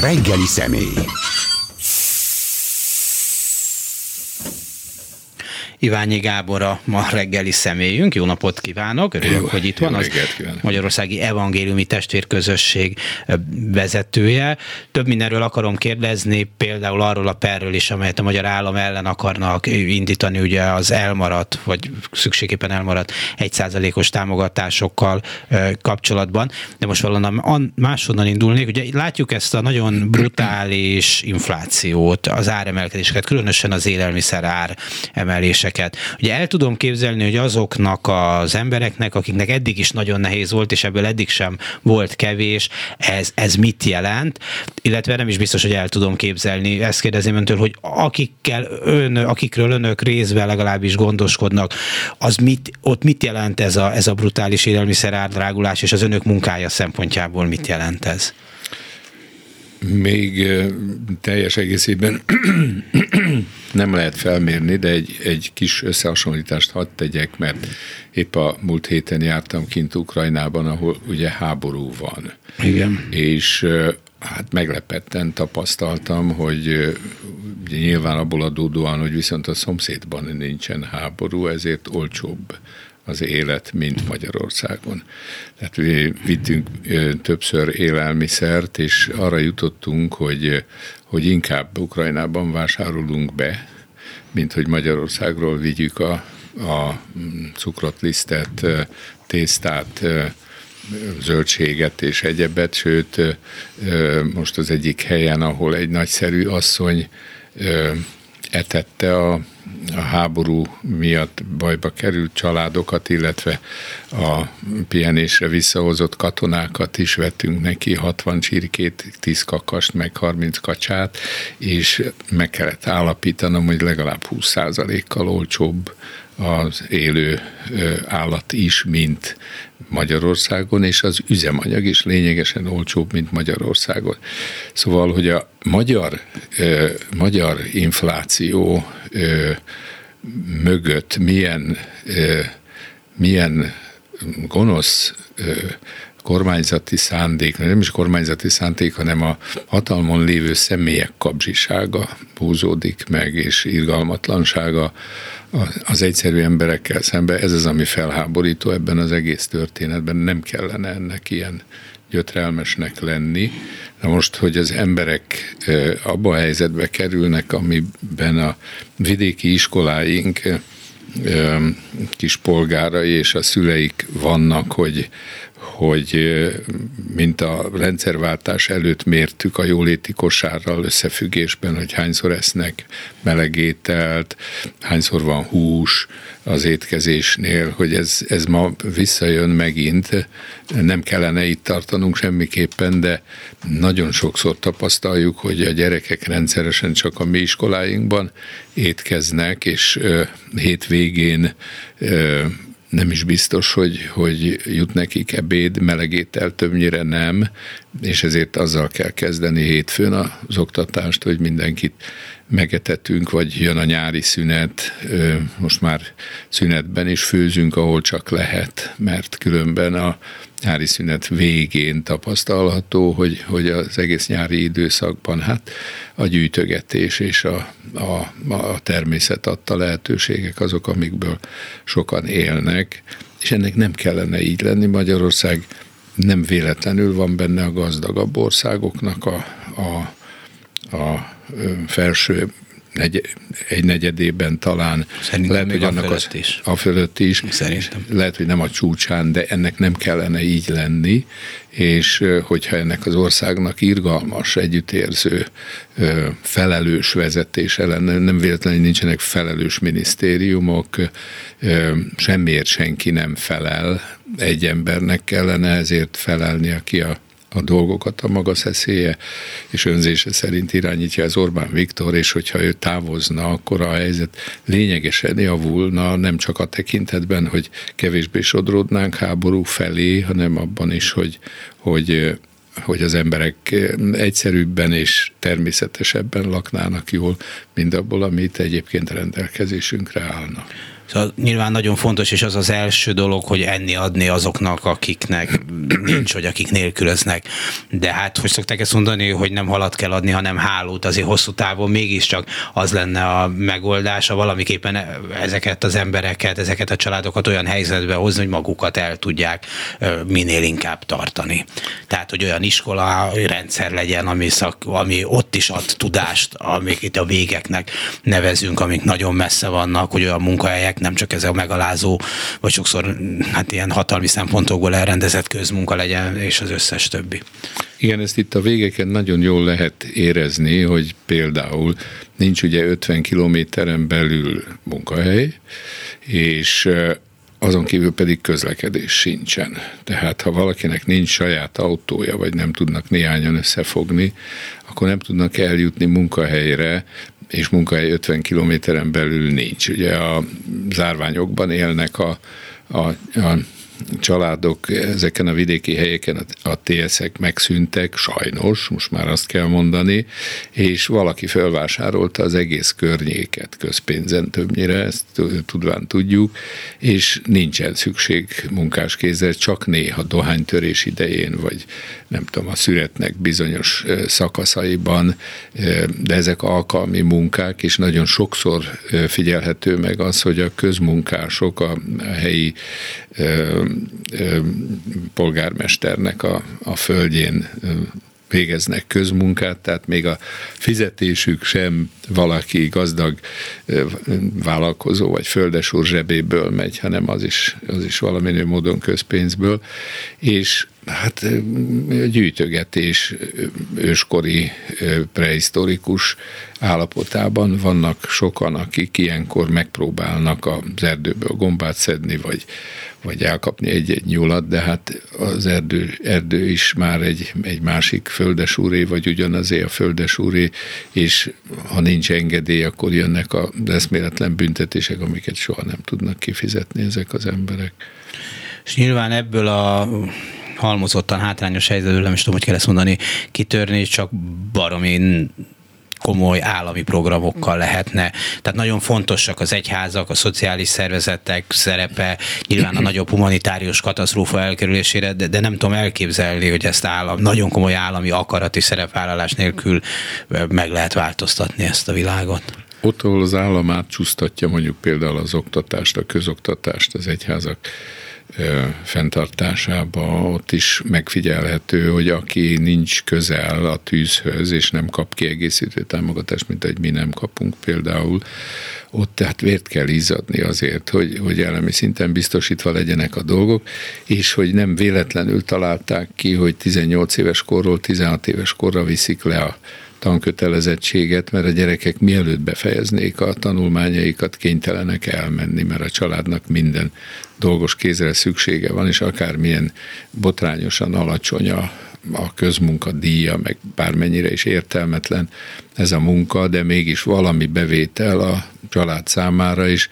reggeli személy. Iványi Gábor a ma reggeli személyünk. Jó napot kívánok, örülök, jó, hogy itt van. Az Magyarországi Evangéliumi Testvérközösség vezetője. Több mindenről akarom kérdezni, például arról a perről is, amelyet a magyar állam ellen akarnak indítani, ugye az elmaradt, vagy szükségképpen elmaradt egyszázalékos támogatásokkal kapcsolatban. De most valóban máshonnan indulnék. Ugye látjuk ezt a nagyon brutális inflációt, az áremelkedéseket, különösen az élelmiszer ár emelések kérdéseket. Ugye el tudom képzelni, hogy azoknak az embereknek, akiknek eddig is nagyon nehéz volt, és ebből eddig sem volt kevés, ez, ez mit jelent, illetve nem is biztos, hogy el tudom képzelni. Ezt kérdezem öntől, hogy akikkel ön, akikről önök részben legalábbis gondoskodnak, az mit, ott mit jelent ez a, ez a brutális élelmiszer árdrágulás, és az önök munkája szempontjából mit jelent ez? Még teljes egészében nem lehet felmérni, de egy, egy kis összehasonlítást hadd tegyek, mert épp a múlt héten jártam kint Ukrajnában, ahol ugye háború van. Igen. És hát meglepetten tapasztaltam, hogy nyilván abból adódóan, hogy viszont a szomszédban nincsen háború, ezért olcsóbb az élet, mint Magyarországon. Tehát mi vittünk többször élelmiszert, és arra jutottunk, hogy, hogy inkább Ukrajnában vásárolunk be, mint hogy Magyarországról vigyük a, a cukrot, lisztet, tésztát, zöldséget és egyebet, sőt most az egyik helyen, ahol egy nagyszerű asszony etette a a háború miatt bajba került családokat, illetve a pihenésre visszahozott katonákat is vettünk neki, 60 csirkét, 10 kakast, meg 30 kacsát, és meg kellett állapítanom, hogy legalább 20%-kal olcsóbb az élő állat is, mint Magyarországon, és az üzemanyag is lényegesen olcsóbb, mint Magyarországon. Szóval, hogy a magyar, magyar infláció mögött milyen, milyen gonosz kormányzati szándék, nem is kormányzati szándék, hanem a hatalmon lévő személyek kapzsisága húzódik meg, és irgalmatlansága az egyszerű emberekkel szemben. Ez az, ami felháborító ebben az egész történetben. Nem kellene ennek ilyen gyötrelmesnek lenni. Na most, hogy az emberek abba a helyzetbe kerülnek, amiben a vidéki iskoláink kis polgárai és a szüleik vannak, hogy, hogy mint a rendszerváltás előtt mértük a jóléti kosárral összefüggésben, hogy hányszor esznek melegételt, hányszor van hús az étkezésnél, hogy ez, ez ma visszajön megint. Nem kellene itt tartanunk semmiképpen, de nagyon sokszor tapasztaljuk, hogy a gyerekek rendszeresen csak a mi iskoláinkban étkeznek, és hétvégén nem is biztos, hogy, hogy jut nekik ebéd, melegétel többnyire nem, és ezért azzal kell kezdeni hétfőn az oktatást, hogy mindenkit megetetünk, vagy jön a nyári szünet, most már szünetben is főzünk, ahol csak lehet, mert különben a nyári szünet végén tapasztalható, hogy, hogy az egész nyári időszakban hát a gyűjtögetés és a, a, a természet adta lehetőségek azok, amikből sokan élnek, és ennek nem kellene így lenni. Magyarország nem véletlenül van benne a gazdagabb országoknak a, a, a felső negy, egy negyedében talán. Szerintem lehet, hogy annak a fölött is. A fölött is. Szerintem. Lehet, hogy nem a csúcsán, de ennek nem kellene így lenni, és hogyha ennek az országnak irgalmas, együttérző, felelős vezetése lenne, nem véletlenül nincsenek felelős minisztériumok, semmiért senki nem felel, egy embernek kellene ezért felelni, aki a a dolgokat a maga szeszélye és önzése szerint irányítja az Orbán Viktor, és hogyha ő távozna, akkor a helyzet lényegesen javulna, nem csak a tekintetben, hogy kevésbé sodródnánk háború felé, hanem abban is, hogy, hogy hogy az emberek egyszerűbben és természetesebben laknának jól, mint abból, amit egyébként rendelkezésünkre állnak. Szóval nyilván nagyon fontos, és az az első dolog, hogy enni adni azoknak, akiknek nincs, vagy akik nélkülöznek. De hát, hogy szokták ezt mondani, hogy nem halat kell adni, hanem hálót, azért hosszú távon mégiscsak az lenne a megoldása, valamiképpen ezeket az embereket, ezeket a családokat olyan helyzetbe hozni, hogy magukat el tudják minél inkább tartani. Tehát, hogy olyan iskola rendszer legyen, ami, szak, ami ott is ad tudást, amik itt a végeknek nevezünk, amik nagyon messze vannak, hogy olyan munkahelyek, nem csak ez a megalázó, vagy sokszor hát ilyen hatalmi szempontokból elrendezett közmunka legyen, és az összes többi. Igen, ezt itt a végeken nagyon jól lehet érezni, hogy például nincs ugye 50 kilométeren belül munkahely, és azon kívül pedig közlekedés sincsen. Tehát ha valakinek nincs saját autója, vagy nem tudnak néhányan összefogni, akkor nem tudnak eljutni munkahelyre, és munkahely 50 kilométeren belül nincs. Ugye a zárványokban élnek a, a, a családok ezeken a vidéki helyeken a TS-ek megszűntek, sajnos, most már azt kell mondani, és valaki felvásárolta az egész környéket közpénzen többnyire, ezt tudván tudjuk, és nincsen szükség munkáskézzel, csak néha dohánytörés idején, vagy nem tudom, a szüretnek bizonyos szakaszaiban, de ezek alkalmi munkák, és nagyon sokszor figyelhető meg az, hogy a közmunkások, a helyi polgármesternek a, a földjén végeznek közmunkát, tehát még a fizetésük sem valaki gazdag vállalkozó vagy földesúr zsebéből megy, hanem az is, az is valamilyen módon közpénzből, és hát gyűjtögetés őskori, prehisztorikus állapotában vannak sokan, akik ilyenkor megpróbálnak az erdőből gombát szedni, vagy, vagy elkapni egy-egy nyulat, de hát az erdő, erdő is már egy, egy másik földesúré, vagy ugyanazé a földesúré, és ha nincs engedély, akkor jönnek a eszméletlen büntetések, amiket soha nem tudnak kifizetni ezek az emberek. És nyilván ebből a halmozottan hátrányos helyzetből, nem is tudom, hogy kell ezt mondani, kitörni, csak baromi komoly állami programokkal lehetne. Tehát nagyon fontosak az egyházak, a szociális szervezetek szerepe, nyilván a nagyobb humanitárius katasztrófa elkerülésére, de, de nem tudom elképzelni, hogy ezt állam, nagyon komoly állami akarati szerepvállalás nélkül meg lehet változtatni ezt a világot. Ott, ahol az állam átcsúsztatja mondjuk például az oktatást, a közoktatást, az egyházak fenntartásába ott is megfigyelhető, hogy aki nincs közel a tűzhöz, és nem kap kiegészítő támogatást, mint egy mi nem kapunk például, ott tehát vért kell izzadni azért, hogy, hogy elemi szinten biztosítva legyenek a dolgok, és hogy nem véletlenül találták ki, hogy 18 éves korról 16 éves korra viszik le a tankötelezettséget, mert a gyerekek mielőtt befejeznék a tanulmányaikat, kénytelenek elmenni, mert a családnak minden dolgos kézre szüksége van, és akármilyen botrányosan alacsony a, a közmunka díja, meg bármennyire is értelmetlen ez a munka, de mégis valami bevétel a család számára is.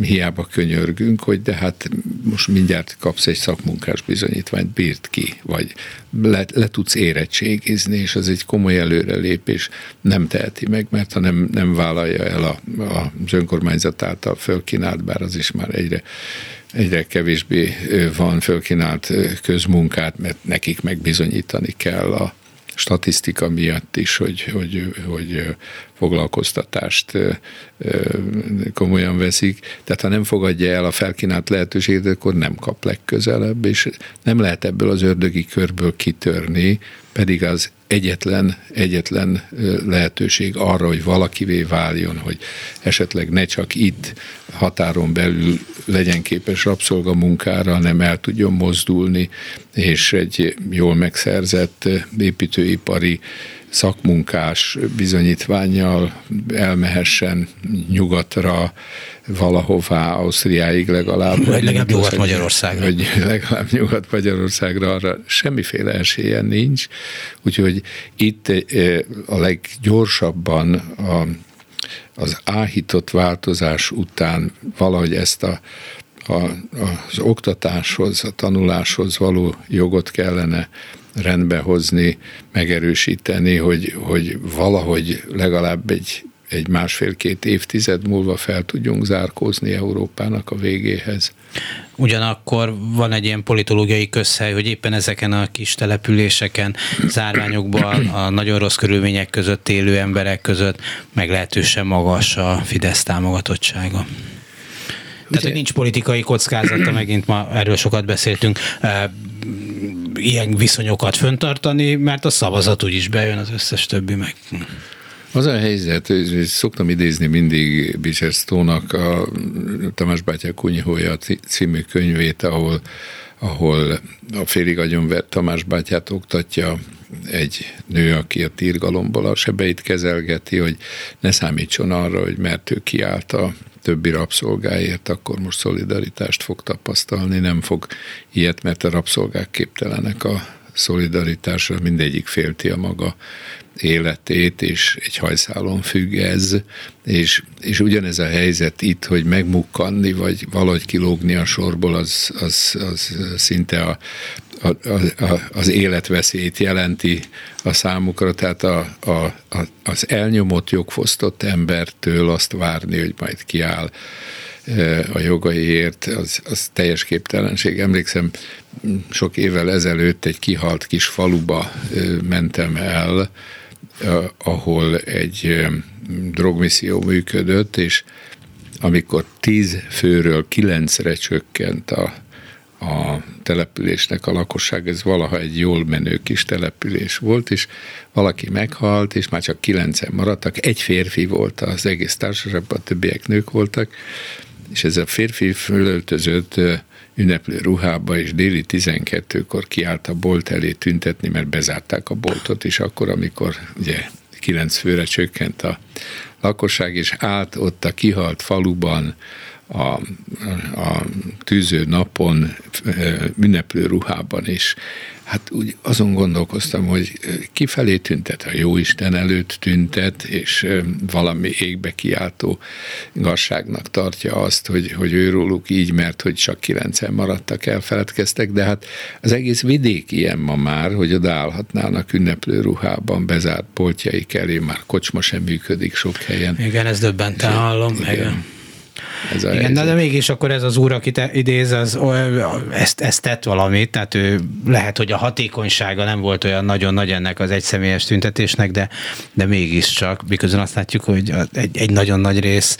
Hiába könyörgünk, hogy de hát most mindjárt kapsz egy szakmunkás bizonyítványt, bírt ki, vagy le, le tudsz érettségizni, és az egy komoly előrelépés. Nem teheti meg, mert ha nem, nem vállalja el a, a, önkormányzat által fölkínált, bár az is már egyre egyre kevésbé van fölkínált közmunkát, mert nekik megbizonyítani kell a statisztika miatt is, hogy, hogy, hogy foglalkoztatást komolyan veszik. Tehát ha nem fogadja el a felkínált lehetőséget, akkor nem kap legközelebb, és nem lehet ebből az ördögi körből kitörni, pedig az egyetlen, egyetlen lehetőség arra, hogy valakivé váljon, hogy esetleg ne csak itt határon belül legyen képes rabszolgamunkára, hanem el tudjon mozdulni, és egy jól megszerzett építőipari szakmunkás bizonyítványjal elmehessen nyugatra, valahová, Ausztriáig legalább. Vagy legalább Nyugat-Magyarországra. Vagy legalább Nyugat-Magyarországra arra semmiféle esélye nincs. Úgyhogy itt eh, a leggyorsabban a, az áhított változás után valahogy ezt a a, az oktatáshoz, a tanuláshoz való jogot kellene rendbe hozni, megerősíteni, hogy, hogy valahogy legalább egy egy másfél-két évtized múlva fel tudjunk zárkózni Európának a végéhez. Ugyanakkor van egy ilyen politológiai közhely, hogy éppen ezeken a kis településeken, zárványokban, a nagyon rossz körülmények között élő emberek között meglehetősen magas a Fidesz támogatottsága. Tehát, hogy nincs politikai kockázata, megint ma erről sokat beszéltünk, ilyen viszonyokat föntartani, mert a szavazat úgyis bejön, az összes többi meg. Az a helyzet, hogy szoktam idézni mindig Beecher Stone-nak a Tamás Bátyák Kunyhója című könyvét, ahol, ahol a félig agyonvert Tamás bátyát oktatja egy nő, aki a tírgalomból a sebeit kezelgeti, hogy ne számítson arra, hogy mert ő kiállt a többi rabszolgáért, akkor most szolidaritást fog tapasztalni, nem fog ilyet, mert a rabszolgák képtelenek a szolidaritásra, mindegyik félti a maga életét, és egy hajszálon függ ez, és, és ugyanez a helyzet itt, hogy megmukkanni, vagy valahogy kilógni a sorból, az, az, az szinte a, a, a, az életveszélyt jelenti a számukra, tehát a, a, az elnyomott, jogfosztott embertől azt várni, hogy majd kiáll e, a jogaiért, az, az teljes képtelenség. Emlékszem, sok évvel ezelőtt egy kihalt kis faluba e, mentem el, ahol egy drogmisszió működött, és amikor tíz főről kilencre csökkent a, a településnek a lakosság, ez valaha egy jól menő kis település volt, és valaki meghalt, és már csak kilencen maradtak, egy férfi volt az egész társaságban, a többiek nők voltak, és ez a férfi fölöltözött ünneplő ruhába, és déli 12-kor kiállt a bolt elé tüntetni, mert bezárták a boltot, és akkor, amikor ugye kilenc főre csökkent a lakosság, és állt ott a kihalt faluban a, a tűző napon ünneplő ruhában is. Hát úgy azon gondolkoztam, hogy kifelé tüntet, a Jóisten előtt tüntet, és valami égbe kiáltó igazságnak tartja azt, hogy, hogy őróluk így, mert hogy csak kilencen maradtak, elfeledkeztek, de hát az egész vidék ilyen ma már, hogy odaállhatnának ünneplő ruhában, bezárt boltjaik elé, már kocsma sem működik sok helyen. Igen, ez döbbenten hallom. Igen. igen. Ez a Igen, de, de mégis akkor ez az úr, akit idéz, az, ezt, ezt tett valamit, tehát ő lehet, hogy a hatékonysága nem volt olyan nagyon nagy ennek az egyszemélyes tüntetésnek, de, de mégiscsak, miközben azt látjuk, hogy egy, egy nagyon nagy rész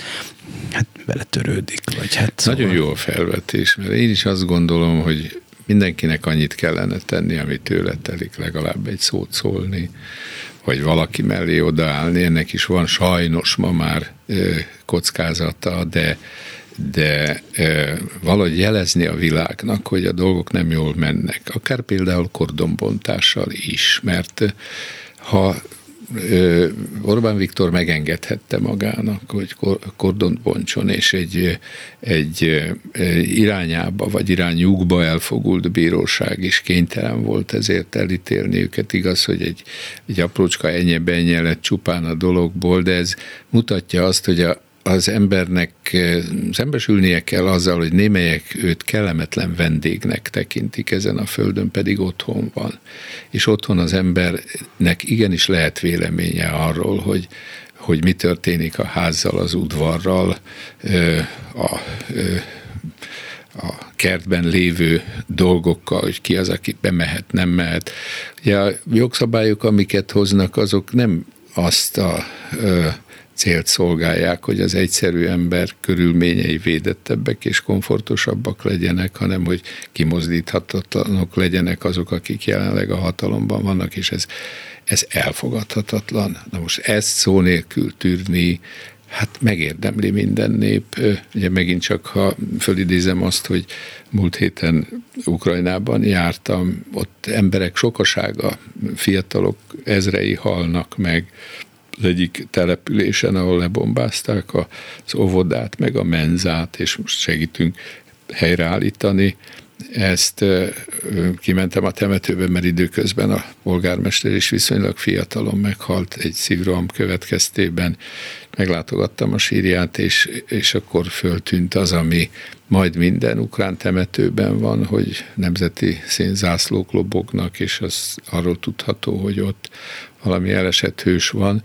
hát beletörődik. Vagy hát szóval... Nagyon jó a felvetés, mert én is azt gondolom, hogy mindenkinek annyit kellene tenni, amit tőle telik, legalább egy szót szólni, vagy valaki mellé odaállni, ennek is van sajnos ma már kockázata, de de e, valahogy jelezni a világnak, hogy a dolgok nem jól mennek, akár például kordonbontással is, mert ha Orbán Viktor megengedhette magának, hogy kordont bontson, és egy, egy irányába vagy irányukba elfogult bíróság is kénytelen volt ezért elítélni őket. Igaz, hogy egy, egy aprócska ennyi lett csupán a dologból, de ez mutatja azt, hogy a, az embernek eh, szembesülnie kell azzal, hogy némelyek őt kellemetlen vendégnek tekintik ezen a földön, pedig otthon van. És otthon az embernek igenis lehet véleménye arról, hogy, hogy mi történik a házzal, az udvarral, eh, a, eh, a kertben lévő dolgokkal, hogy ki az, aki bemehet, nem mehet. Ugye a jogszabályok, amiket hoznak, azok nem azt a célt szolgálják, hogy az egyszerű ember körülményei védettebbek és komfortosabbak legyenek, hanem hogy kimozdíthatatlanok legyenek azok, akik jelenleg a hatalomban vannak, és ez, ez elfogadhatatlan. Na most ezt szó nélkül tűrni, hát megérdemli minden nép. Ugye megint csak, ha fölidézem azt, hogy múlt héten Ukrajnában jártam, ott emberek sokasága, fiatalok ezrei halnak meg, az egyik településen, ahol lebombázták az óvodát, meg a menzát, és most segítünk helyreállítani. Ezt kimentem a temetőbe, mert időközben a polgármester is viszonylag fiatalon meghalt egy szívroham következtében. Meglátogattam a sírját, és, és akkor föltűnt az, ami majd minden ukrán temetőben van, hogy nemzeti színzászlók lobognak, és az arról tudható, hogy ott valami elesett hős van,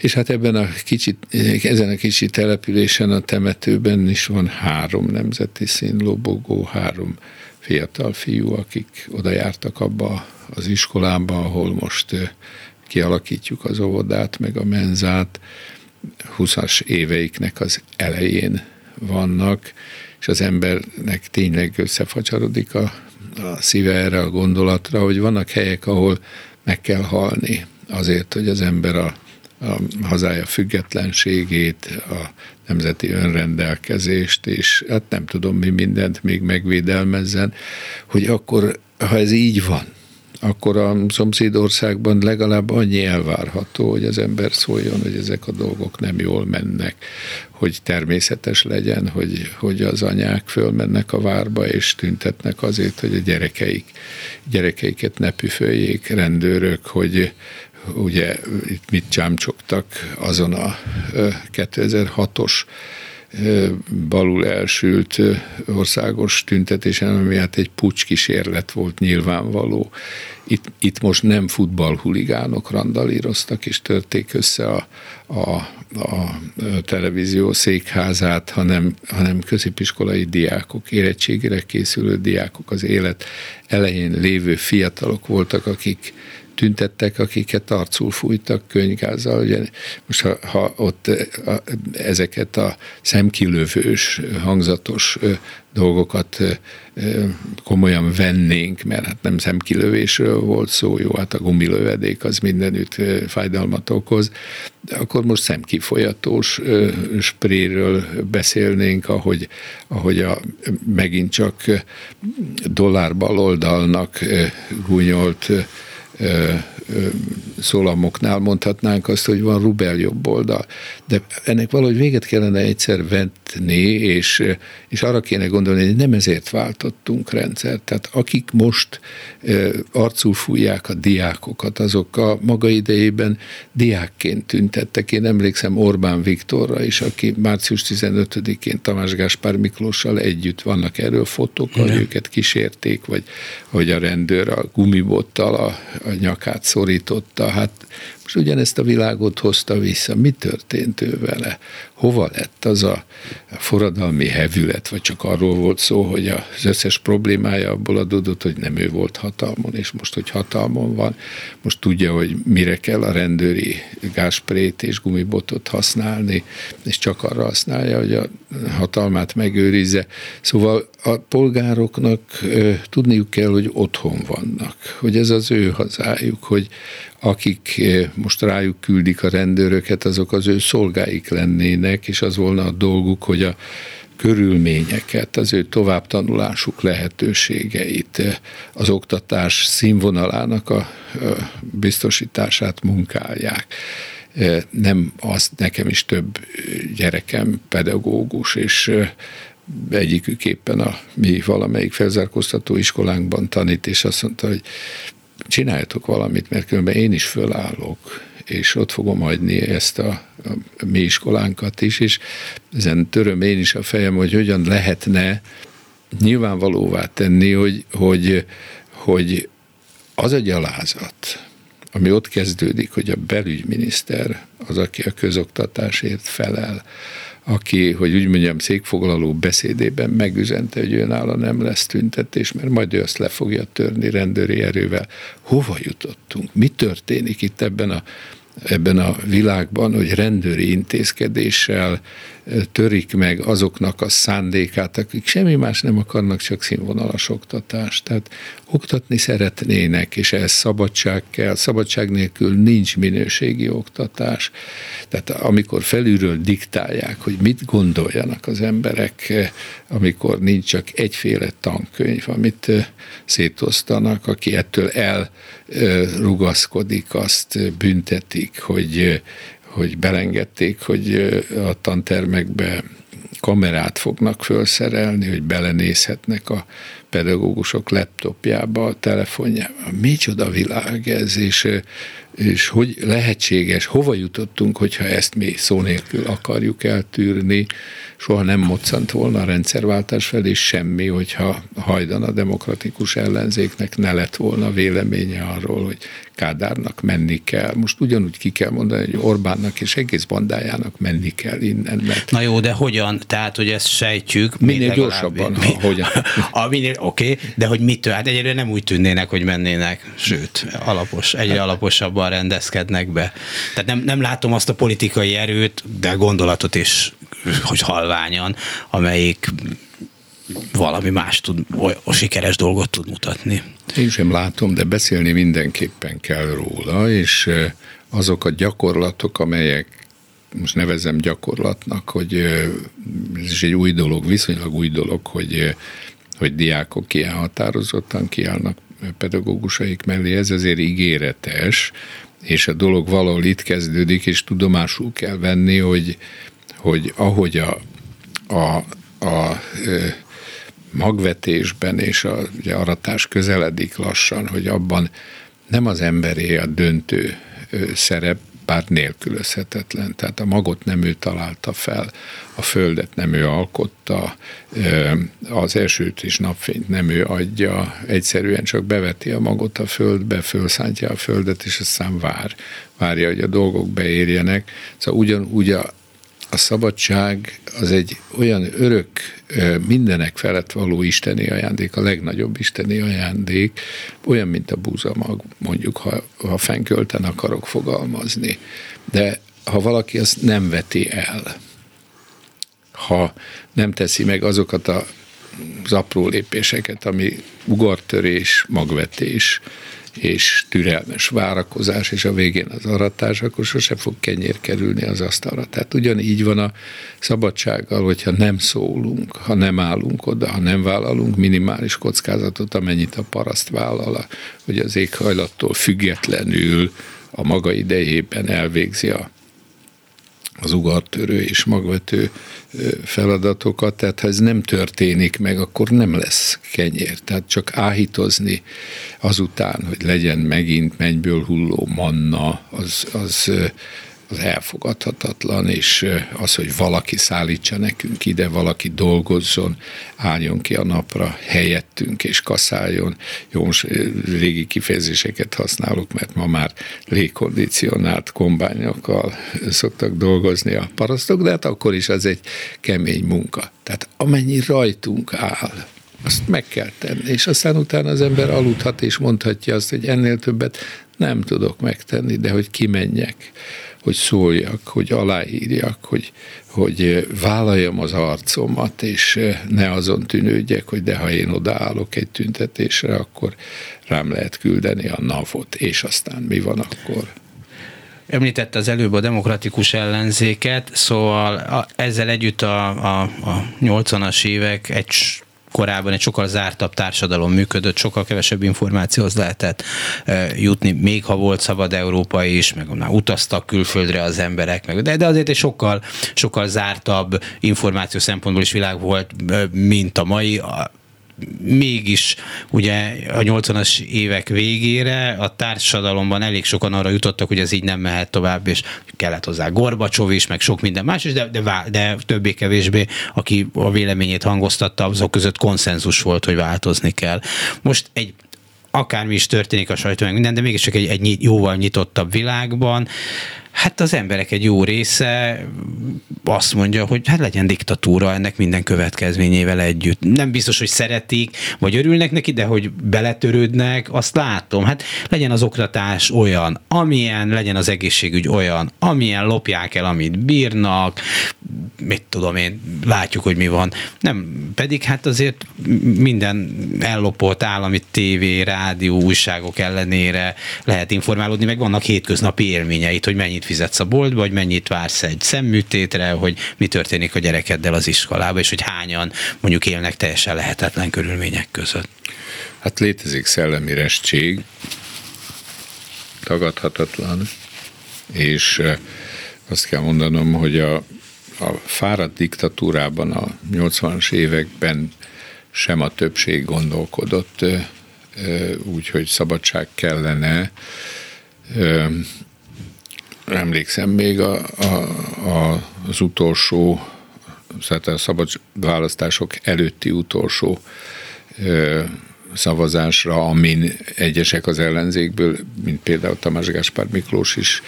És hát ebben a kicsit, ezen a kicsi településen a temetőben is van három nemzeti színlobogó, három fiatal fiú, akik oda jártak abba az iskolába, ahol most kialakítjuk az óvodát, meg a menzát, 20-as éveiknek az elején vannak, és az embernek tényleg összefacsarodik a, a szíve erre a gondolatra, hogy vannak helyek, ahol meg kell halni azért, hogy az ember a, a hazája függetlenségét, a nemzeti önrendelkezést, és hát nem tudom mi mindent még megvédelmezzen, hogy akkor, ha ez így van, akkor a szomszédországban legalább annyi elvárható, hogy az ember szóljon, hogy ezek a dolgok nem jól mennek, hogy természetes legyen, hogy, hogy az anyák fölmennek a várba és tüntetnek azért, hogy a gyerekeik, gyerekeiket ne püföljék rendőrök, hogy, ugye itt mit csámcsogtak azon a 2006-os balul elsült országos tüntetésen, ami hát egy pucs kísérlet volt nyilvánvaló. Itt, itt most nem futballhuligánok randalíroztak és törték össze a, a, a televízió székházát, hanem, hanem középiskolai diákok, érettségére készülő diákok, az élet elején lévő fiatalok voltak, akik tüntettek, akiket arcul fújtak könygázzal. Ugye most ha, ha ott a, ezeket a szemkilövős, hangzatos dolgokat komolyan vennénk, mert hát nem szemkilövésről volt szó, jó, hát a gumilövedék az mindenütt fájdalmat okoz, de akkor most szemkifolyatós spréről beszélnénk, ahogy, ahogy a, megint csak dollárbaloldalnak gúnyolt szólamoknál mondhatnánk azt, hogy van rubel jobb oldal. De ennek valahogy véget kellene egyszer vetni, és, és arra kéne gondolni, hogy nem ezért váltottunk rendszert. Tehát akik most arcul fújják a diákokat, azok a maga idejében diákként tüntettek. Én emlékszem Orbán Viktorra is, aki március 15-én Tamás Gáspár Miklóssal együtt vannak erről fotók, hogy őket kísérték, vagy hogy a rendőr a gumibottal a, a nyakát szorította. Hát most ugyanezt a világot hozta vissza. Mi történt ő vele? Hova lett az a forradalmi hevület, vagy csak arról volt szó, hogy az összes problémája abból adódott, hogy nem ő volt hatalmon, és most, hogy hatalmon van, most tudja, hogy mire kell a rendőri gásprét és gumibotot használni, és csak arra használja, hogy a hatalmát megőrizze. Szóval a polgároknak tudniuk kell, hogy otthon vannak, hogy ez az ő hazájuk, hogy akik most rájuk küldik a rendőröket, azok az ő szolgáik lennének, és az volna a dolguk, hogy a körülményeket, az ő továbbtanulásuk lehetőségeit, az oktatás színvonalának a biztosítását munkálják. Nem az, nekem is több gyerekem pedagógus, és egyikük éppen a mi valamelyik felzárkóztató iskolánkban tanít, és azt mondta, hogy csináljatok valamit, mert különben én is fölállok, és ott fogom hagyni ezt a, a mi iskolánkat is, és ezen töröm én is a fejem, hogy hogyan lehetne nyilvánvalóvá tenni, hogy, hogy, hogy az a gyalázat, ami ott kezdődik, hogy a belügyminiszter az, aki a közoktatásért felel, aki, hogy úgy mondjam, székfoglaló beszédében megüzente, hogy ő nála nem lesz tüntetés, mert majd ő azt le fogja törni rendőri erővel. Hova jutottunk? Mi történik itt ebben a ebben a világban, hogy rendőri intézkedéssel törik meg azoknak a szándékát, akik semmi más nem akarnak, csak színvonalas oktatást. Tehát oktatni szeretnének, és ez szabadság kell. Szabadság nélkül nincs minőségi oktatás. Tehát amikor felülről diktálják, hogy mit gondoljanak az emberek, amikor nincs csak egyféle tankönyv, amit szétosztanak, aki ettől elrugaszkodik, azt büntetik, hogy hogy belengedték, hogy a tantermekbe kamerát fognak felszerelni, hogy belenézhetnek a pedagógusok laptopjába, telefonjába. Micsoda világ ez, és, és hogy lehetséges, hova jutottunk, hogyha ezt mi szó nélkül akarjuk eltűrni, soha nem moccant volna a rendszerváltás felé semmi, hogyha hajdan a demokratikus ellenzéknek ne lett volna véleménye arról, hogy Kádárnak menni kell. Most ugyanúgy ki kell mondani, hogy Orbánnak és egész bandájának menni kell innen. Mert Na jó, de hogyan? Tehát, hogy ezt sejtjük. Minél gyorsabban, mi, hogyan. A, minél, oké, okay, de hogy mitől? Hát egyre nem úgy tűnnének, hogy mennének, sőt, alapos, egyre hát- alaposabban rendezkednek be. Tehát nem, nem látom azt a politikai erőt, de gondolatot is, hogy halványan, amelyik valami más tud, oly, sikeres dolgot tud mutatni. Én sem látom, de beszélni mindenképpen kell róla, és azok a gyakorlatok, amelyek most nevezem gyakorlatnak, hogy ez is egy új dolog, viszonylag új dolog, hogy, hogy diákok ilyen határozottan kiállnak pedagógusaik mellé, ez azért ígéretes, és a dolog valahol itt kezdődik, és tudomásul kell venni, hogy, hogy ahogy a, a, a, magvetésben és a ugye, aratás közeledik lassan, hogy abban nem az emberé a döntő szerep, bár nélkülözhetetlen. Tehát a magot nem ő találta fel, a földet nem ő alkotta, az esőt és napfényt nem ő adja, egyszerűen csak beveti a magot a földbe, fölszántja a földet, és aztán vár, várja, hogy a dolgok beérjenek. Szóval ugyanúgy a, a szabadság az egy olyan örök, mindenek felett való isteni ajándék, a legnagyobb isteni ajándék, olyan, mint a búzamag, mondjuk, ha, ha fenkölten akarok fogalmazni. De ha valaki azt nem veti el, ha nem teszi meg azokat a, az apró lépéseket, ami ugartörés, magvetés, és türelmes várakozás, és a végén az aratás, akkor sose fog kenyér kerülni az asztalra. Tehát ugyanígy van a szabadsággal, hogyha nem szólunk, ha nem állunk oda, ha nem vállalunk minimális kockázatot, amennyit a paraszt vállal, hogy az éghajlattól függetlenül a maga idejében elvégzi a az ugartörő és magvető feladatokat, tehát ha ez nem történik meg, akkor nem lesz kenyér. Tehát csak áhítozni azután, hogy legyen megint mennyből hulló manna, az, az az elfogadhatatlan, és az, hogy valaki szállítsa nekünk ide, valaki dolgozzon, álljon ki a napra helyettünk és kaszáljon. Jó, most régi kifejezéseket használok, mert ma már légkondicionált kombányokkal szoktak dolgozni a parasztok, de hát akkor is az egy kemény munka. Tehát amennyi rajtunk áll, azt meg kell tenni, és aztán utána az ember aludhat és mondhatja azt, hogy ennél többet nem tudok megtenni, de hogy kimenjek hogy szóljak, hogy aláírjak, hogy, hogy vállaljam az arcomat, és ne azon tűnődjek, hogy de ha én odaállok egy tüntetésre, akkor rám lehet küldeni a navot, és aztán mi van akkor? Említette az előbb a demokratikus ellenzéket, szóval a, ezzel együtt a, a, a 80-as évek egy korábban egy sokkal zártabb társadalom működött, sokkal kevesebb információhoz lehetett jutni, még ha volt szabad Európa is, meg már utaztak külföldre az emberek, meg, de, de azért egy sokkal, sokkal zártabb információ szempontból is világ volt, mint a mai mégis ugye a 80-as évek végére a társadalomban elég sokan arra jutottak, hogy ez így nem mehet tovább, és kellett hozzá Gorbacsov is, meg sok minden más is, de, de, de többé-kevésbé, aki a véleményét hangoztatta, azok között konszenzus volt, hogy változni kell. Most egy akármi is történik a sajtó, meg minden, de mégis csak egy, egy jóval nyitottabb világban Hát az emberek egy jó része azt mondja, hogy hát legyen diktatúra ennek minden következményével együtt. Nem biztos, hogy szeretik, vagy örülnek neki, de hogy beletörődnek, azt látom. Hát legyen az oktatás olyan, amilyen, legyen az egészségügy olyan, amilyen lopják el, amit bírnak, mit tudom én, látjuk, hogy mi van. Nem, pedig hát azért minden ellopott állami tévé, rádió, újságok ellenére lehet informálódni, meg vannak hétköznapi élményeit, hogy mennyit fizetsz a boltba, hogy mennyit vársz egy szemműtétre, hogy mi történik a gyerekeddel az iskolába, és hogy hányan mondjuk élnek teljesen lehetetlen körülmények között. Hát létezik szellemi restség, tagadhatatlan, és azt kell mondanom, hogy a, a fáradt diktatúrában a 80-as években sem a többség gondolkodott úgy, hogy szabadság kellene. Emlékszem még a, a, a, az utolsó, tehát a szabad választások előtti utolsó szavazásra, amin egyesek az ellenzékből, mint például Tamás Gáspár Miklós is,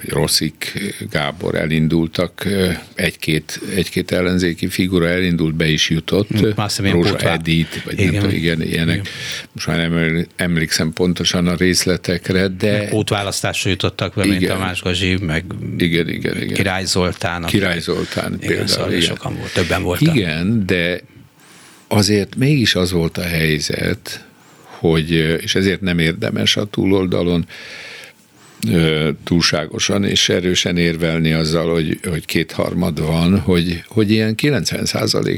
vagy Rosszik Gábor elindultak, egy-két, egy-két ellenzéki figura elindult, be is jutott, Rózsa Edith, vagy igen. nem tudom, igen, ilyenek. Igen. Most már nem emlékszem pontosan a részletekre, de... Útválasztásra jutottak be, igen. mint Tamás Gazsi, meg igen, igen, igen. Király Zoltán. Király Zoltán igen, például. Szóval igen. sokan volt, többen voltak. Igen, de azért mégis az volt a helyzet, hogy, és ezért nem érdemes a túloldalon túlságosan és erősen érvelni azzal, hogy, hogy kétharmad van, hogy, hogy ilyen 90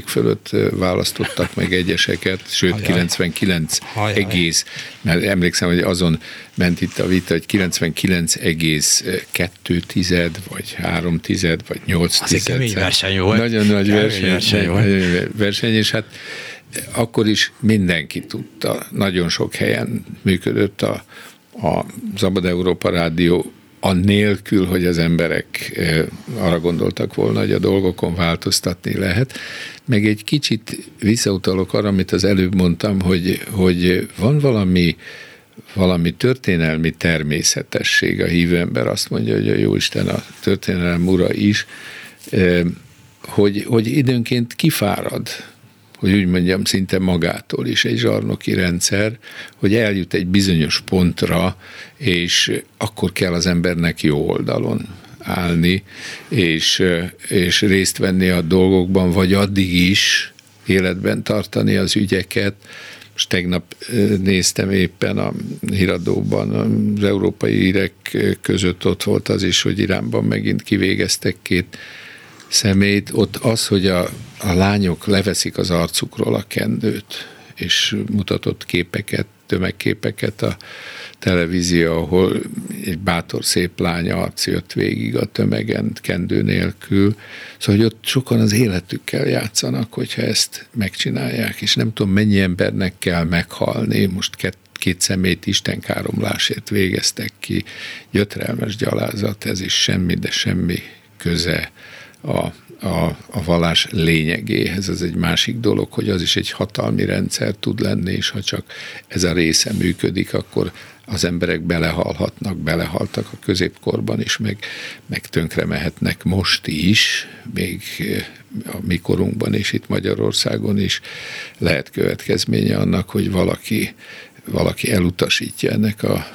fölött választottak meg egyeseket, sőt Ajaj. 99 Ajaj. egész, mert emlékszem, hogy azon ment itt a vita, hogy 99 egész 2 tized, vagy 3 tized, vagy 8 Az tized. Az verseny volt. Nagyon nagy verseny, verseny, volt. verseny, és hát akkor is mindenki tudta, nagyon sok helyen működött a, a Zabad Európa Rádió annélkül, hogy az emberek arra gondoltak volna, hogy a dolgokon változtatni lehet. Meg egy kicsit visszautalok arra, amit az előbb mondtam, hogy, hogy van valami, valami történelmi természetesség. A hívő ember azt mondja, hogy a Jóisten a történelem ura is, hogy, hogy időnként kifárad hogy úgy mondjam, szinte magától is egy zsarnoki rendszer, hogy eljut egy bizonyos pontra, és akkor kell az embernek jó oldalon állni, és, és részt venni a dolgokban, vagy addig is életben tartani az ügyeket. Most tegnap néztem éppen a híradóban, az európai hírek között ott volt az is, hogy Iránban megint kivégeztek két szemét, ott az, hogy a, a lányok leveszik az arcukról a kendőt, és mutatott képeket, tömegképeket a televízió, ahol egy bátor szép lány arc jött végig a tömegen kendő nélkül. Szóval, hogy ott sokan az életükkel játszanak, hogyha ezt megcsinálják, és nem tudom, mennyi embernek kell meghalni, most két, két szemét istenkáromlásért végeztek ki, gyötrelmes gyalázat, ez is semmi, de semmi köze a, a, a vallás lényegéhez. Ez egy másik dolog, hogy az is egy hatalmi rendszer tud lenni, és ha csak ez a része működik, akkor az emberek belehalhatnak, belehaltak a középkorban is, meg, meg tönkre mehetnek most is, még a mi korunkban és itt Magyarországon is lehet következménye annak, hogy valaki, valaki elutasítja ennek a,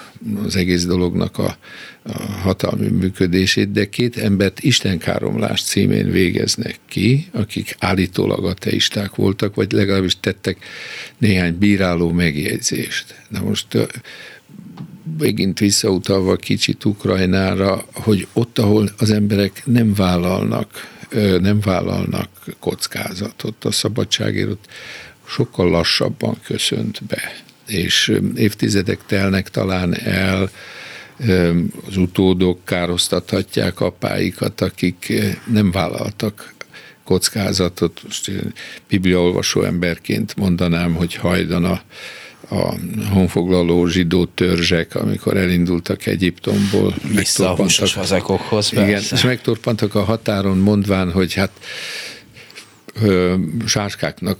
az egész dolognak a, a hatalmi működését, de két embert istenkáromlás címén végeznek ki, akik állítólag ateisták voltak, vagy legalábbis tettek néhány bíráló megjegyzést. Na most megint visszautalva kicsit Ukrajnára, hogy ott, ahol az emberek nem vállalnak, nem vállalnak kockázatot, a szabadságért sokkal lassabban köszönt be, és évtizedek telnek talán el, az utódok károsztathatják apáikat, akik nem vállaltak kockázatot. Most bibliaolvasó emberként mondanám, hogy hajdan a, a honfoglaló zsidó törzsek, amikor elindultak Egyiptomból. Vissza a húsos Igen, és megtorpantak a határon mondván, hogy hát ö, sáskáknak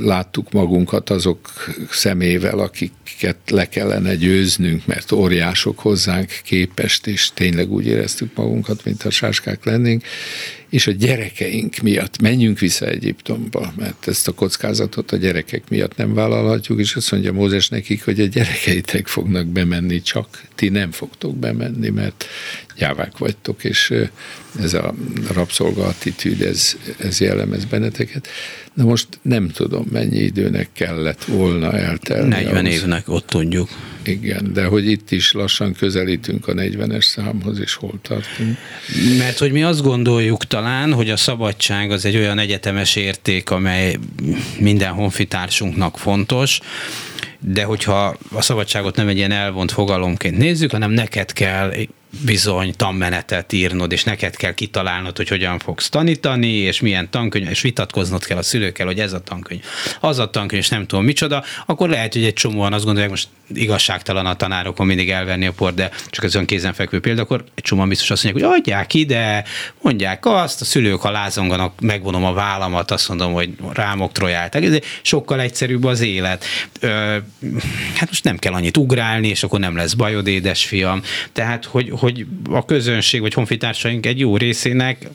láttuk magunkat azok szemével, akiket le kellene győznünk, mert óriások hozzánk képest, és tényleg úgy éreztük magunkat, mint a sáskák lennénk, és a gyerekeink miatt menjünk vissza Egyiptomba, mert ezt a kockázatot a gyerekek miatt nem vállalhatjuk, és azt mondja Mózes nekik, hogy a gyerekeitek fognak bemenni, csak ti nem fogtok bemenni, mert gyávák vagytok, és ez a rabszolga attitűd, ez, ez jellemez benneteket. Na most nem tudom, mennyi időnek kellett volna eltelni. 40 ahhoz. évnek, ott tudjuk. Igen, de hogy itt is lassan közelítünk a 40-es számhoz, és hol tartunk. Mert hogy mi azt gondoljuk talán, hogy a szabadság az egy olyan egyetemes érték, amely minden honfitársunknak fontos, de hogyha a szabadságot nem egy ilyen elvont fogalomként nézzük, hanem neked kell bizony tanmenetet írnod, és neked kell kitalálnod, hogy hogyan fogsz tanítani, és milyen tankönyv, és vitatkoznod kell a szülőkkel, hogy ez a tankönyv, az a tankönyv, és nem tudom micsoda, akkor lehet, hogy egy csomóan azt gondolják, most igazságtalan a tanárokon mindig elvenni a port, de csak ez olyan kézenfekvő példa, akkor egy csomóan biztos azt mondják, hogy adják ide, mondják azt, a szülők, ha lázonganak, megvonom a vállamat, azt mondom, hogy rám oktrojálták. Ez sokkal egyszerűbb az élet. Ö, hát most nem kell annyit ugrálni, és akkor nem lesz bajod, édesfiam. Tehát, hogy, hogy a közönség vagy honfitársaink egy jó részének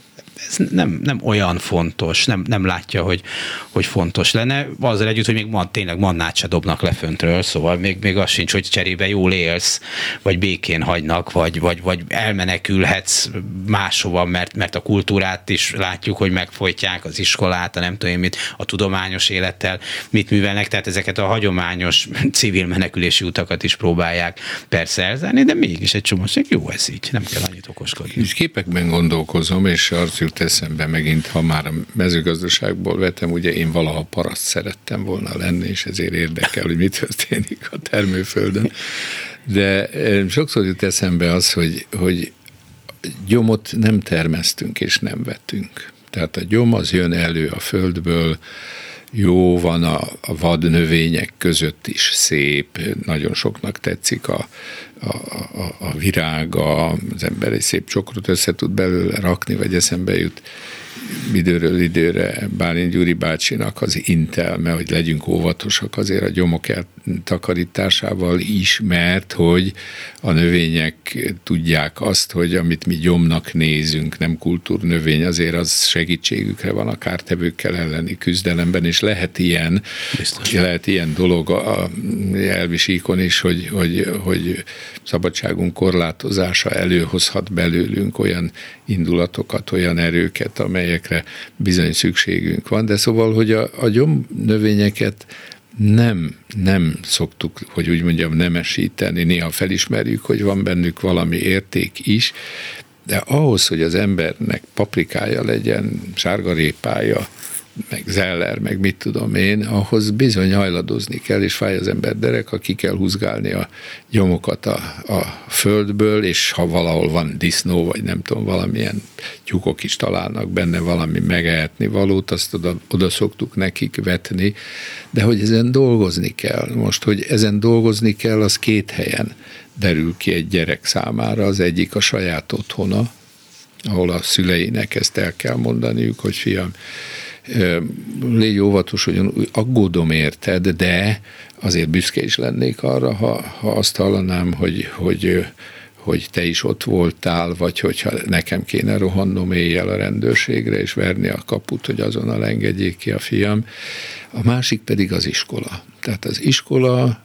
ez nem, nem olyan fontos, nem, nem látja, hogy, hogy fontos lenne. Azzal együtt, hogy még man, tényleg mannát se dobnak le föntről, szóval még, még az sincs, hogy cserébe jól élsz, vagy békén hagynak, vagy, vagy, vagy elmenekülhetsz máshova, mert, mert a kultúrát is látjuk, hogy megfojtják az iskolát, a nem tudom én mit, a tudományos élettel mit művelnek, tehát ezeket a hagyományos civil menekülési utakat is próbálják persze elzárni, de mégis egy csomó, jó ez így, nem kell annyit okoskodni. És képekben gondolkozom, és arc jut eszembe megint, ha már a mezőgazdaságból vetem, ugye én valaha paraszt szerettem volna lenni, és ezért érdekel, hogy mit történik a termőföldön. De sokszor jut eszembe az, hogy, hogy gyomot nem termesztünk és nem vettünk. Tehát a gyom az jön elő a földből, jó van a, vad növények között is szép, nagyon soknak tetszik a, a, a, a virága, az ember egy szép csokrot össze tud belőle rakni, vagy eszembe jut időről időre Bálint Gyuri bácsinak az intelme, hogy legyünk óvatosak azért a gyomok takarításával is, mert hogy a növények tudják azt, hogy amit mi gyomnak nézünk, nem kultúrnövény, azért az segítségükre van a kártevőkkel elleni küzdelemben, és lehet ilyen, Biztos. lehet ilyen dolog a elvisíkon is, hogy, hogy, hogy szabadságunk korlátozása előhozhat belőlünk olyan indulatokat, olyan erőket, amelyekre bizony szükségünk van, de szóval, hogy a, a gyomnövényeket nem, nem szoktuk, hogy úgy mondjam, nemesíteni, néha felismerjük, hogy van bennük valami érték is, de ahhoz, hogy az embernek paprikája legyen, sárgarépája, meg zeller, meg mit tudom én, ahhoz bizony hajladozni kell, és fáj az ember derek, ha ki kell húzgálni a nyomokat a, a földből, és ha valahol van disznó, vagy nem tudom, valamilyen tyúkok is találnak benne valami megehetni valót, azt oda, oda szoktuk nekik vetni, de hogy ezen dolgozni kell. Most, hogy ezen dolgozni kell, az két helyen derül ki egy gyerek számára. Az egyik a saját otthona, ahol a szüleinek ezt el kell mondaniuk, hogy fiam, légy óvatos, hogy aggódom érted, de azért büszke is lennék arra, ha, ha azt hallanám, hogy, hogy hogy te is ott voltál, vagy hogyha nekem kéne rohannom éjjel a rendőrségre, és verni a kaput, hogy azonnal engedjék ki a fiam. A másik pedig az iskola. Tehát az iskola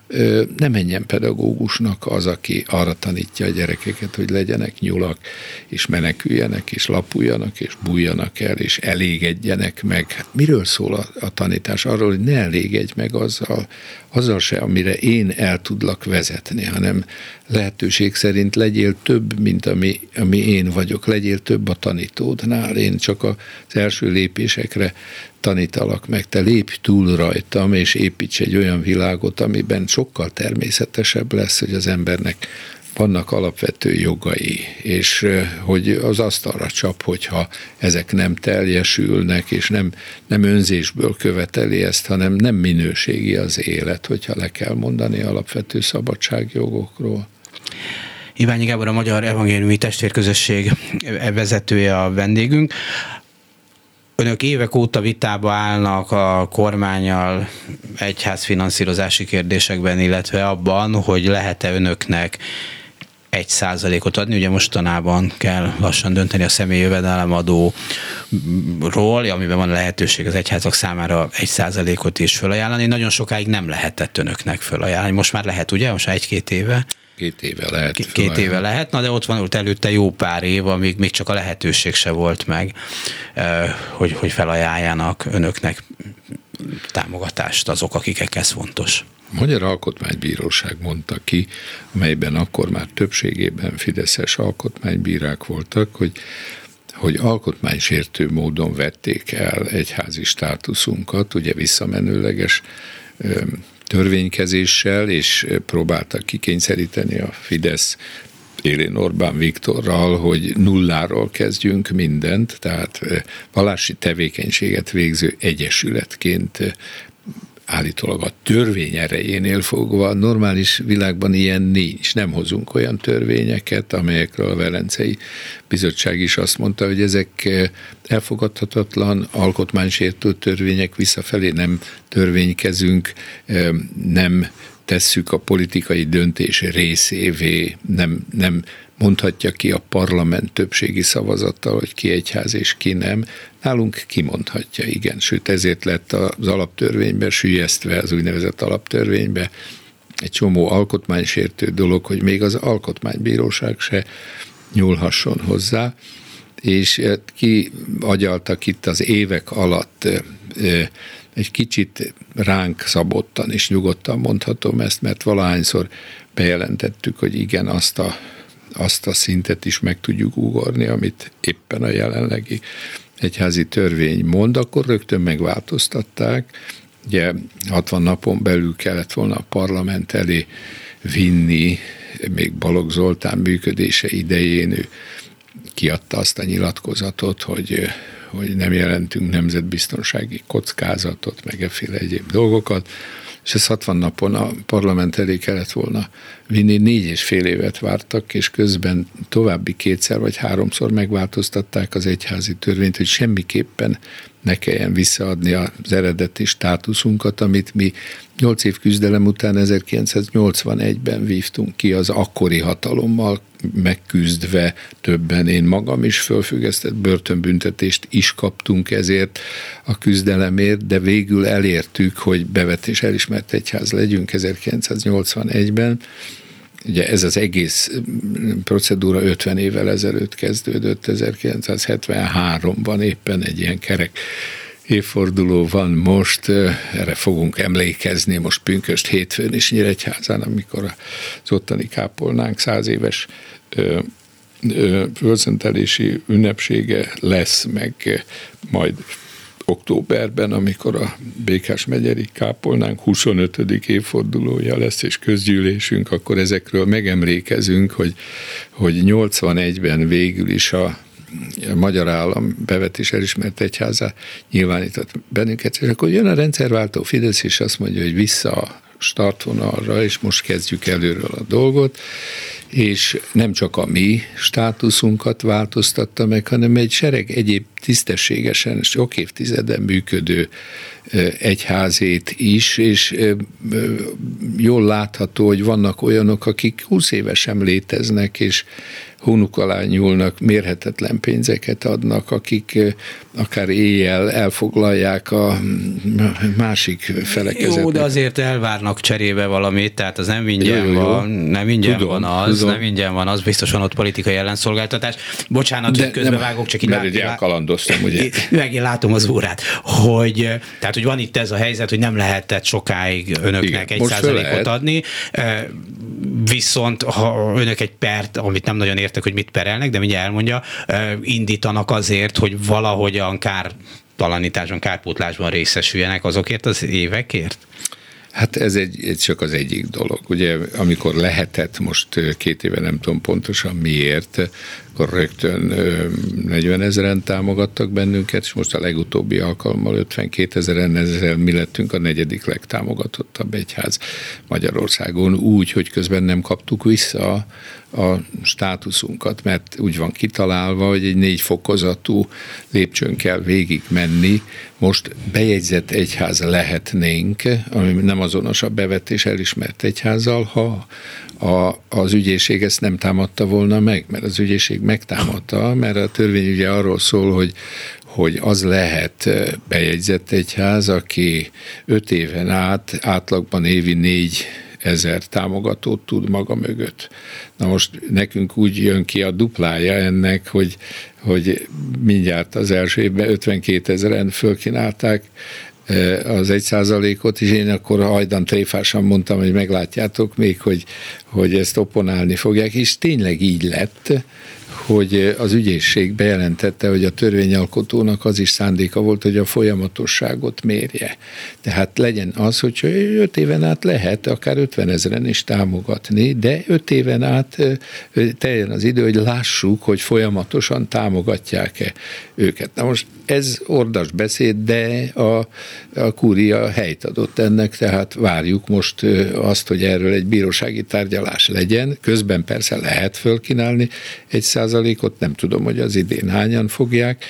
nem menjen pedagógusnak az, aki arra tanítja a gyerekeket, hogy legyenek nyulak, és meneküljenek, és lapuljanak, és bújjanak el, és elégedjenek meg. Miről szól a, a tanítás? Arról, hogy ne elégedj meg azzal, azzal se, amire én el tudlak vezetni, hanem lehetőség szerint legyél több, mint ami, ami én vagyok, legyél több a tanítódnál. Én csak az első lépésekre tanítalak meg, te lépj túl rajtam, és építs egy olyan világot, amiben sokkal természetesebb lesz, hogy az embernek vannak alapvető jogai, és hogy az asztalra csap, hogyha ezek nem teljesülnek, és nem, nem önzésből követeli ezt, hanem nem minőségi az élet, hogyha le kell mondani alapvető szabadságjogokról. Iványi Gábor, a Magyar Evangéliumi Testvérközösség vezetője a vendégünk. Önök évek óta vitába állnak a kormányal egyházfinanszírozási kérdésekben, illetve abban, hogy lehet-e önöknek egy százalékot adni. Ugye mostanában kell lassan dönteni a személyi jövedelemadóról, amiben van lehetőség az egyházak számára egy százalékot is felajánlani. Nagyon sokáig nem lehetett önöknek felajánlani. Most már lehet, ugye? Most egy-két éve. Két éve lehet. Két, két éve lehet, na de ott van ott előtte jó pár év, amíg még csak a lehetőség se volt meg, hogy, hogy felajánljanak önöknek támogatást azok, akik ez fontos. A Magyar Alkotmánybíróság mondta ki, amelyben akkor már többségében fideszes alkotmánybírák voltak, hogy hogy alkotmánysértő módon vették el egyházi státuszunkat, ugye visszamenőleges törvénykezéssel, és próbáltak kikényszeríteni a Fidesz Élén Orbán Viktorral, hogy nulláról kezdjünk mindent, tehát vallási tevékenységet végző egyesületként állítólag a törvény erejénél fogva normális világban ilyen nincs. Nem hozunk olyan törvényeket, amelyekről a Velencei Bizottság is azt mondta, hogy ezek elfogadhatatlan alkotmánysértő törvények visszafelé nem törvénykezünk, nem tesszük a politikai döntés részévé, nem, nem mondhatja ki a parlament többségi szavazattal, hogy ki egyház és ki nem. Nálunk kimondhatja, igen. Sőt, ezért lett az alaptörvénybe sülyeztve, az úgynevezett alaptörvénybe egy csomó alkotmánysértő dolog, hogy még az alkotmánybíróság se nyúlhasson hozzá, és ki agyaltak itt az évek alatt egy kicsit ránk szabottan és nyugodtan mondhatom ezt, mert valahányszor bejelentettük, hogy igen, azt a, azt a szintet is meg tudjuk ugorni, amit éppen a jelenlegi egyházi törvény mond, akkor rögtön megváltoztatták. Ugye 60 napon belül kellett volna a parlament elé vinni, még Balogh Zoltán működése idején ő kiadta azt a nyilatkozatot, hogy hogy nem jelentünk nemzetbiztonsági kockázatot, meg efféle egyéb dolgokat, és ez 60 napon a parlament elé kellett volna vinni, négy és fél évet vártak, és közben további kétszer vagy háromszor megváltoztatták az egyházi törvényt, hogy semmiképpen ne kelljen visszaadni az eredeti státuszunkat, amit mi 8 év küzdelem után 1981-ben vívtunk ki az akkori hatalommal megküzdve többen, én magam is fölfüggesztett börtönbüntetést is kaptunk ezért a küzdelemért, de végül elértük, hogy bevetés elismert egyház legyünk 1981-ben, Ugye ez az egész procedúra 50 évvel ezelőtt kezdődött, 1973-ban éppen egy ilyen kerek évforduló van most, erre fogunk emlékezni most pünköst hétfőn is Nyíregyházán, amikor az ottani kápolnánk száz éves fölszentelési ünnepsége lesz, meg majd októberben, amikor a Békás megyeri kápolnánk 25. évfordulója lesz, és közgyűlésünk, akkor ezekről megemlékezünk, hogy, hogy 81-ben végül is a a magyar állam bevetés elismert egyháza nyilvánított bennünket, és akkor jön a rendszerváltó Fidesz, és azt mondja, hogy vissza a startvonalra, és most kezdjük előről a dolgot, és nem csak a mi státuszunkat változtatta meg, hanem egy sereg egyéb tisztességesen, sok évtizeden működő egyházét is, és jól látható, hogy vannak olyanok, akik 20 évesen léteznek, és hónuk alá nyúlnak, mérhetetlen pénzeket adnak, akik akár éjjel elfoglalják a másik felekezetet. Jó, de azért elvárnak cserébe valamit, tehát az nem ingyen jó, jó, van, nem ingyen tudom, van az, tudom. nem ingyen van az, biztosan ott politikai ellenszolgáltatás. Bocsánat, de, hogy közbevágok, csak így mert lát, elkalandoztam, ugye? Meg én látom az órát, hogy, tehát, hogy van itt ez a helyzet, hogy nem lehetett sokáig önöknek Igen, egy százalékot adni, viszont ha önök egy pert, amit nem nagyon értek, hogy mit perelnek, de mindjárt elmondja, indítanak azért, hogy valahogyan kár talanításban, kárpótlásban részesüljenek azokért az évekért? Hát ez egy, egy csak az egyik dolog. Ugye amikor lehetett, most két éve nem tudom pontosan miért, akkor rögtön 40 ezeren támogattak bennünket, és most a legutóbbi alkalommal 52 ezeren, ezzel mi lettünk a negyedik legtámogatottabb egyház Magyarországon, úgy, hogy közben nem kaptuk vissza a státuszunkat, mert úgy van kitalálva, hogy egy négy fokozatú lépcsőn kell végig menni. Most bejegyzett egyház lehetnénk, ami nem azonos a bevetés elismert egyházzal, ha a, az ügyészség ezt nem támadta volna meg, mert az ügyészség megtámadta, mert a törvény ugye arról szól, hogy hogy az lehet bejegyzett egyház, aki öt éven át átlagban évi négy ezer támogatót tud maga mögött. Na most nekünk úgy jön ki a duplája ennek, hogy, hogy mindjárt az első évben 52 ezeren fölkínálták az egy százalékot, és én akkor hajdan tréfásan mondtam, hogy meglátjátok még, hogy, hogy ezt opponálni fogják, és tényleg így lett, hogy az ügyészség bejelentette, hogy a törvényalkotónak az is szándéka volt, hogy a folyamatosságot mérje. Tehát legyen az, hogy öt éven át lehet akár 50 ezeren is támogatni, de öt éven át teljen az idő, hogy lássuk, hogy folyamatosan támogatják-e őket. Na most ez ordas beszéd, de a, a kúria helyt adott ennek, tehát várjuk most azt, hogy erről egy bírósági tárgyalás legyen. Közben persze lehet fölkínálni egy százalékot, nem tudom, hogy az idén hányan fogják,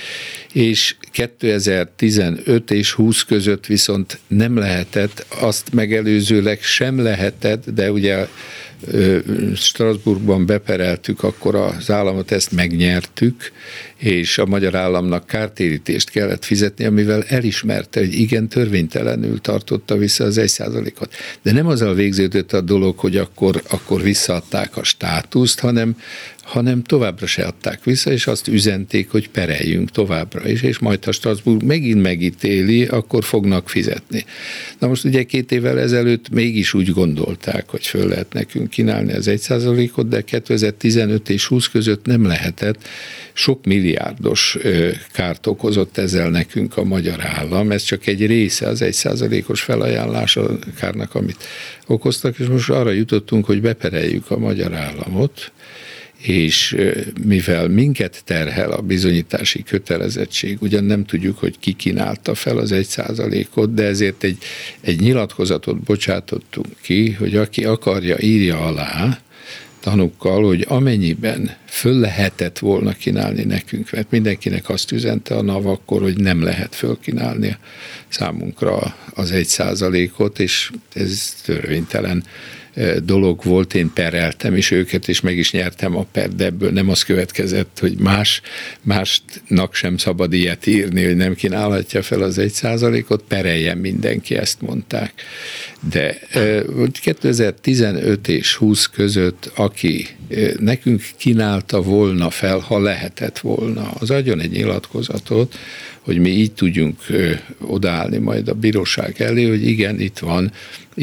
és 2015 és 20 között viszont nem lehetett, azt megelőzőleg sem lehetett, de ugye Strasbourgban bepereltük, akkor az államot ezt megnyertük, és a magyar államnak kártérítést kellett fizetni, amivel elismerte, hogy igen, törvénytelenül tartotta vissza az egy százalékot. De nem azzal végződött a dolog, hogy akkor, akkor visszaadták a státuszt, hanem, hanem továbbra se adták vissza, és azt üzenték, hogy pereljünk továbbra is, és majd ha Strasbourg megint megítéli, akkor fognak fizetni. Na most ugye két évvel ezelőtt mégis úgy gondolták, hogy föl lehet nekünk kínálni az egy százalékot, de 2015 és 20 között nem lehetett, sok milliárdos kárt okozott ezzel nekünk a magyar állam. Ez csak egy része az egy százalékos felajánlás a kárnak, amit okoztak, és most arra jutottunk, hogy bepereljük a magyar államot, és mivel minket terhel a bizonyítási kötelezettség, ugyan nem tudjuk, hogy ki kínálta fel az egy százalékot, de ezért egy, egy nyilatkozatot bocsátottunk ki, hogy aki akarja, írja alá, tanukkal, hogy amennyiben föl lehetett volna kínálni nekünk, mert mindenkinek azt üzente a NAV akkor, hogy nem lehet fölkínálni számunkra az egy százalékot, és ez törvénytelen dolog volt, én pereltem is őket, és meg is nyertem a per, de ebből nem az következett, hogy más, másnak sem szabad ilyet írni, hogy nem kínálhatja fel az egy százalékot, pereljen mindenki, ezt mondták. De 2015 és 20 között, aki nekünk kínálta volna fel, ha lehetett volna, az adjon egy nyilatkozatot, hogy mi így tudjunk odaállni majd a bíróság elé, hogy igen, itt van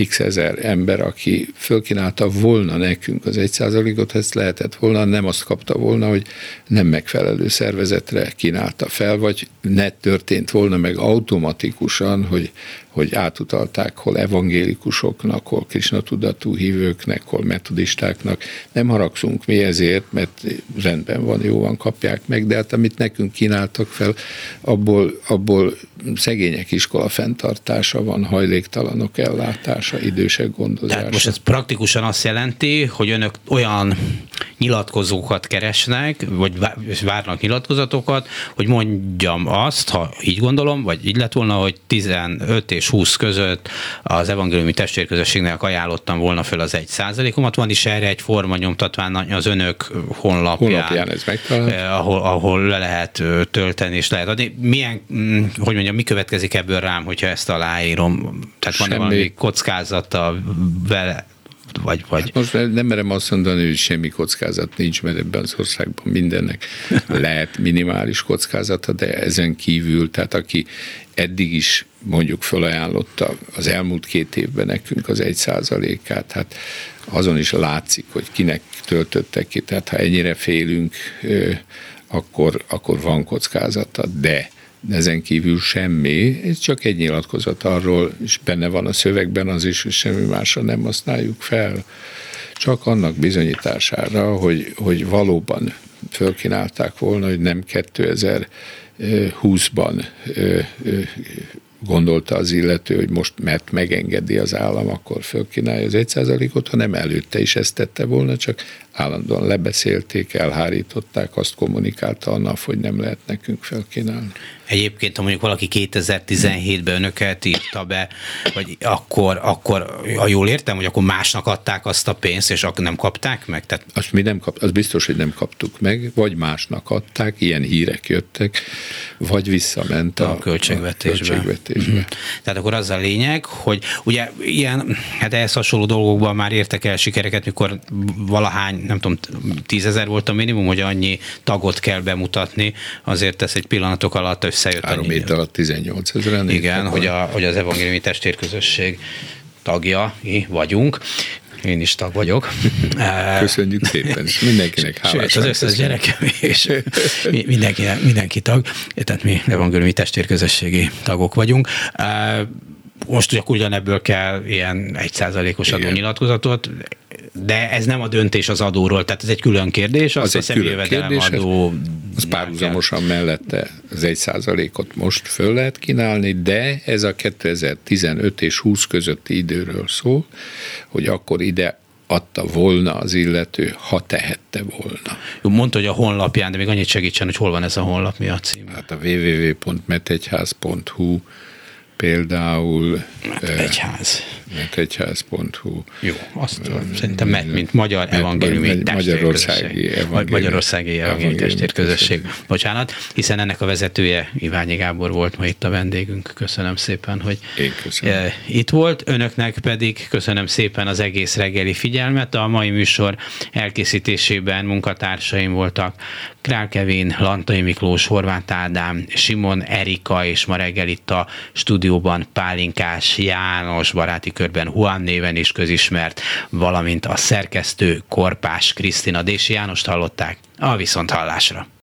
x ezer ember, aki fölkínálta volna nekünk az egy százalékot, ezt lehetett volna, nem azt kapta volna, hogy nem megfelelő szervezetre kínálta fel, vagy ne történt volna meg automatikusan, hogy hogy átutalták hol evangélikusoknak, hol Krishna tudatú hívőknek, hol metodistáknak. Nem haragszunk mi ezért, mert rendben van, jó van, kapják meg, de hát amit nekünk kínáltak fel, abból, abból szegények iskola fenntartása van, hajléktalanok ellátása, idősek gondozása. Tehát most ez praktikusan azt jelenti, hogy önök olyan nyilatkozókat keresnek, vagy várnak nyilatkozatokat, hogy mondjam azt, ha így gondolom, vagy így lett volna, hogy 15 és 20 között az evangéliumi testvérközösségnek ajánlottam volna föl az egy százalékomat. Van is erre egy forma nyomtatvány az önök honlapján, honlapján ez eh, ahol, ahol le lehet tölteni és lehet adni. Milyen, mm, hogy mondjam, mi következik ebből rám, hogyha ezt aláírom? Tehát van-e valami kockázata vele? Vagy, vagy... Hát most nem merem azt mondani, hogy semmi kockázat nincs, mert ebben az országban mindennek lehet minimális kockázata, de ezen kívül, tehát aki eddig is mondjuk felajánlotta az elmúlt két évben nekünk az egy százalékát, hát azon is látszik, hogy kinek töltöttek ki, tehát ha ennyire félünk, akkor, akkor van kockázata, de ezen kívül semmi, ez csak egy nyilatkozat arról, és benne van a szövegben az is, hogy semmi másra nem használjuk fel, csak annak bizonyítására, hogy, hogy valóban fölkínálták volna, hogy nem 2020-ban gondolta az illető, hogy most mert megengedi az állam, akkor fölkínálja az egy százalékot, hanem előtte is ezt tette volna, csak állandóan lebeszélték, elhárították, azt kommunikálta a NAV, hogy nem lehet nekünk felkínálni. Egyébként, ha mondjuk valaki 2017-ben önöket írta be, vagy akkor, akkor, ha jól értem, hogy akkor másnak adták azt a pénzt, és akkor nem kapták meg? Tehát... Azt mi nem kap, az biztos, hogy nem kaptuk meg, vagy másnak adták, ilyen hírek jöttek, vagy visszament a, a költségvetésbe. A költségvetésbe. Mm-hmm. Tehát akkor az a lényeg, hogy ugye ilyen, hát ehhez hasonló dolgokban már értek el sikereket, mikor valahány nem tudom, tízezer volt a minimum, hogy annyi tagot kell bemutatni, azért ez egy pillanatok alatt összejött. Három hét alatt 18 ezeren. Igen, hogy, a, hogy az evangéliumi testvérközösség tagjai vagyunk. Én is tag vagyok. Köszönjük szépen, és mindenkinek hálás. Sőt, az összes gyerekem és mindenki, mindenki tag, tehát mi evangéliumi testvérközösségi tagok vagyunk most ugye ugyanebből kell ilyen egy százalékos adónyilatkozatot, de ez nem a döntés az adóról, tehát ez egy külön kérdés, az, az egy külön kérdés, adó az párhuzamosan mellette az egy százalékot most föl lehet kínálni, de ez a 2015 és 20 közötti időről szól, hogy akkor ide adta volna az illető, ha tehette volna. Jó, mondta, hogy a honlapján, de még annyit segítsen, hogy hol van ez a honlap, mi a cím? Hát a www.metegyház.hu például... Hát egyház. Hát egyház.hu. Jó, azt szerintem MET, mint Magyar Evangéliumi Magyarországi Evangéliumi, Magyarországi Evangéliumi Testvérközösség. Bocsánat, hiszen ennek a vezetője Iványi Gábor volt ma itt a vendégünk. Köszönöm szépen, hogy köszönöm. itt volt. Önöknek pedig köszönöm szépen az egész reggeli figyelmet. A mai műsor elkészítésében munkatársaim voltak Král Kevin, Lantai Miklós, Horváth Ádám, Simon Erika, és ma reggel itt a stúdióban Pálinkás János, baráti körben Juan néven is közismert, valamint a szerkesztő Korpás Krisztina Dési Jánost hallották a Viszonthallásra.